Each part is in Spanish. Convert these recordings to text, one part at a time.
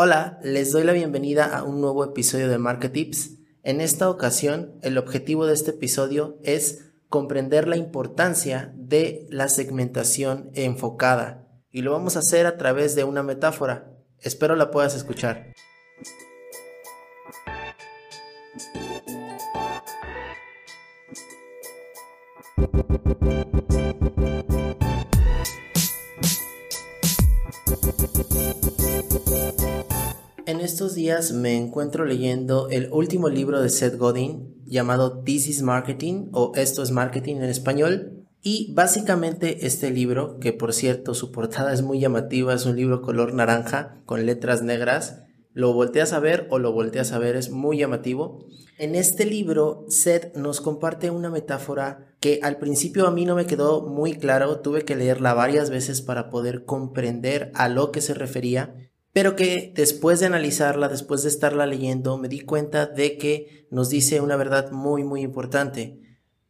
Hola, les doy la bienvenida a un nuevo episodio de Market Tips. En esta ocasión, el objetivo de este episodio es comprender la importancia de la segmentación enfocada y lo vamos a hacer a través de una metáfora. Espero la puedas escuchar. Estos días me encuentro leyendo el último libro de Seth Godin llamado This is Marketing o Esto es Marketing en español. Y básicamente este libro, que por cierto su portada es muy llamativa, es un libro color naranja con letras negras, lo volteas a ver o lo volteas a ver, es muy llamativo. En este libro, Seth nos comparte una metáfora que al principio a mí no me quedó muy claro, tuve que leerla varias veces para poder comprender a lo que se refería pero que después de analizarla, después de estarla leyendo, me di cuenta de que nos dice una verdad muy muy importante.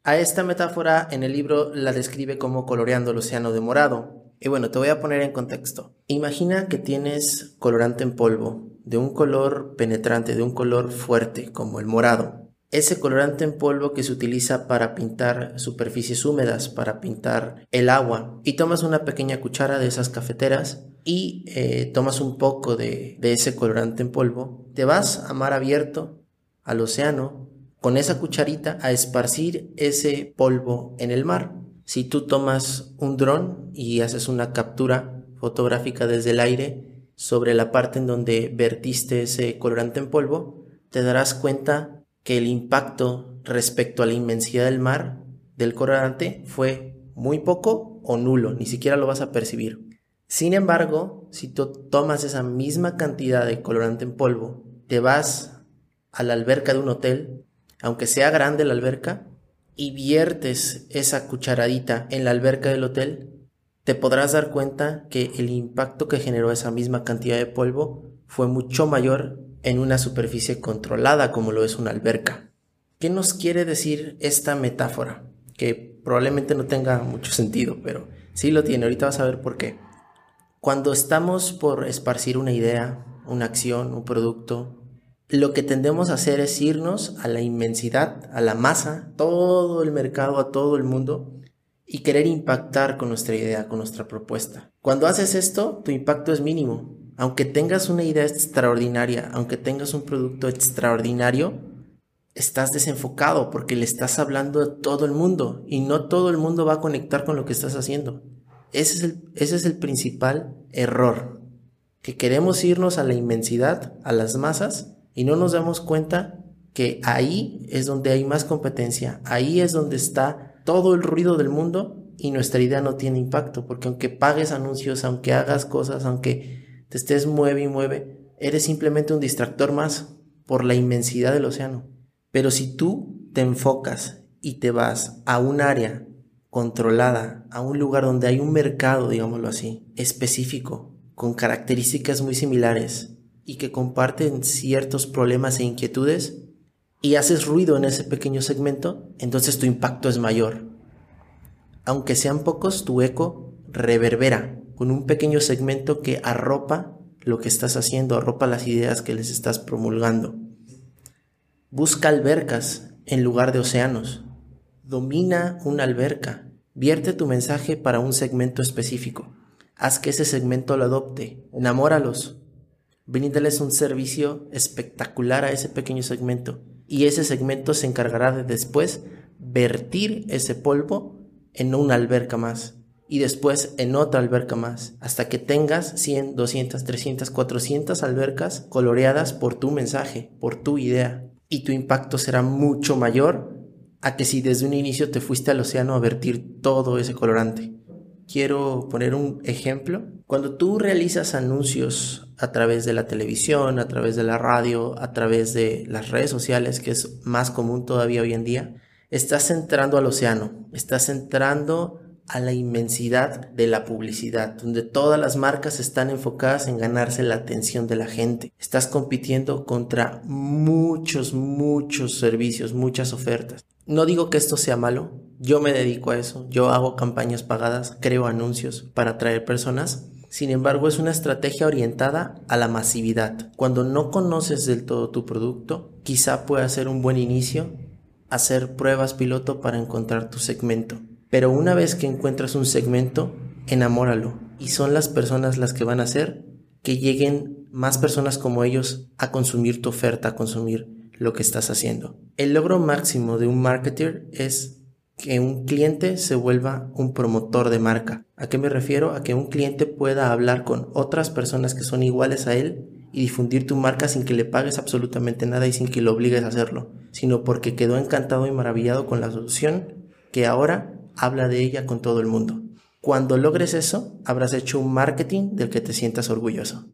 A esta metáfora en el libro la describe como coloreando el océano de morado. Y bueno, te voy a poner en contexto. Imagina que tienes colorante en polvo, de un color penetrante, de un color fuerte, como el morado ese colorante en polvo que se utiliza para pintar superficies húmedas, para pintar el agua, y tomas una pequeña cuchara de esas cafeteras y eh, tomas un poco de, de ese colorante en polvo, te vas a mar abierto, al océano, con esa cucharita a esparcir ese polvo en el mar. Si tú tomas un dron y haces una captura fotográfica desde el aire sobre la parte en donde vertiste ese colorante en polvo, te darás cuenta que el impacto respecto a la inmensidad del mar del colorante fue muy poco o nulo, ni siquiera lo vas a percibir. Sin embargo, si tú tomas esa misma cantidad de colorante en polvo, te vas a la alberca de un hotel, aunque sea grande la alberca, y viertes esa cucharadita en la alberca del hotel, te podrás dar cuenta que el impacto que generó esa misma cantidad de polvo fue mucho mayor en una superficie controlada como lo es una alberca. ¿Qué nos quiere decir esta metáfora? Que probablemente no tenga mucho sentido, pero sí lo tiene. Ahorita vas a ver por qué. Cuando estamos por esparcir una idea, una acción, un producto, lo que tendemos a hacer es irnos a la inmensidad, a la masa, todo el mercado, a todo el mundo, y querer impactar con nuestra idea, con nuestra propuesta. Cuando haces esto, tu impacto es mínimo, aunque tengas una idea extraordinaria, aunque tengas un producto extraordinario, estás desenfocado porque le estás hablando a todo el mundo y no todo el mundo va a conectar con lo que estás haciendo. Ese es el, ese es el principal error, que queremos irnos a la inmensidad, a las masas, y no nos damos cuenta que ahí es donde hay más competencia, ahí es donde está todo el ruido del mundo y nuestra idea no tiene impacto, porque aunque pagues anuncios, aunque hagas cosas, aunque te estés mueve y mueve, eres simplemente un distractor más por la inmensidad del océano. Pero si tú te enfocas y te vas a un área controlada, a un lugar donde hay un mercado, digámoslo así, específico, con características muy similares y que comparten ciertos problemas e inquietudes, y haces ruido en ese pequeño segmento, entonces tu impacto es mayor. Aunque sean pocos, tu eco reverbera con un pequeño segmento que arropa lo que estás haciendo, arropa las ideas que les estás promulgando. Busca albercas en lugar de océanos. Domina una alberca. Vierte tu mensaje para un segmento específico. Haz que ese segmento lo adopte. Enamóralos. Bríndales un servicio espectacular a ese pequeño segmento. Y ese segmento se encargará de después vertir ese polvo en una alberca más y después en otra alberca más, hasta que tengas 100, 200, 300, 400 albercas coloreadas por tu mensaje, por tu idea. Y tu impacto será mucho mayor a que si desde un inicio te fuiste al océano a vertir todo ese colorante. Quiero poner un ejemplo. Cuando tú realizas anuncios a través de la televisión, a través de la radio, a través de las redes sociales, que es más común todavía hoy en día, estás entrando al océano, estás entrando a la inmensidad de la publicidad, donde todas las marcas están enfocadas en ganarse la atención de la gente. Estás compitiendo contra muchos, muchos servicios, muchas ofertas. No digo que esto sea malo, yo me dedico a eso, yo hago campañas pagadas, creo anuncios para atraer personas, Sin embargo, es una estrategia orientada a la masividad. Cuando no conoces del todo tu producto, quizá pueda ser un buen inicio hacer pruebas piloto para encontrar tu segmento. Pero una vez que encuentras un segmento, enamóralo. Y son las personas las que van a hacer que lleguen más personas como ellos a consumir tu oferta, a consumir lo que estás haciendo. El logro máximo de un marketer es que un cliente se vuelva un promotor de marca. ¿A qué me refiero? A que un cliente pueda hablar con otras personas que son iguales a él y difundir tu marca sin que le pagues absolutamente nada y sin que lo obligues a hacerlo, sino porque quedó encantado y maravillado con la solución que ahora habla de ella con todo el mundo. Cuando logres eso, habrás hecho un marketing del que te sientas orgulloso.